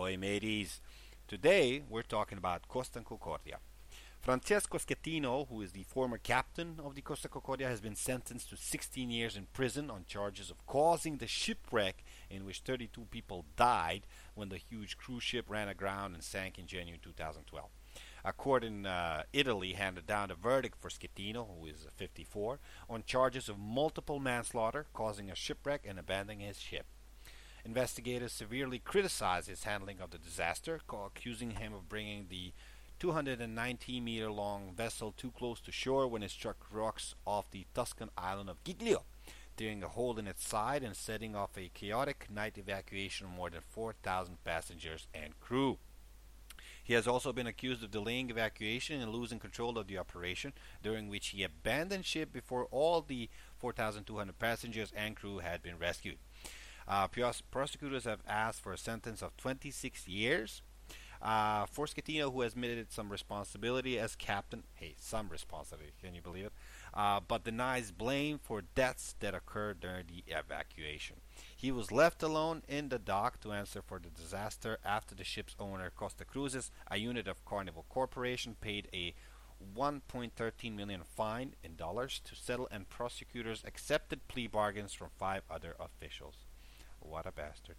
Ahoy, mateys! Today we're talking about Costa Concordia. Francesco Schettino, who is the former captain of the Costa Concordia, has been sentenced to 16 years in prison on charges of causing the shipwreck in which 32 people died when the huge cruise ship ran aground and sank in January 2012. A court in uh, Italy handed down a verdict for Schettino, who is 54, on charges of multiple manslaughter, causing a shipwreck, and abandoning his ship. Investigators severely criticized his handling of the disaster, accusing him of bringing the 219 meter long vessel too close to shore when it struck rocks off the Tuscan island of Giglio, tearing a hole in its side and setting off a chaotic night evacuation of more than 4,000 passengers and crew. He has also been accused of delaying evacuation and losing control of the operation, during which he abandoned ship before all the 4,200 passengers and crew had been rescued. Uh, prosecutors have asked for a sentence of 26 years uh, for Schettino, who has admitted some responsibility as captain. Hey, some responsibility, can you believe it? Uh, but denies blame for deaths that occurred during the evacuation. He was left alone in the dock to answer for the disaster after the ship's owner, Costa Cruises, a unit of Carnival Corporation, paid a 1.13 million fine in dollars to settle, and prosecutors accepted plea bargains from five other officials. What a bastard.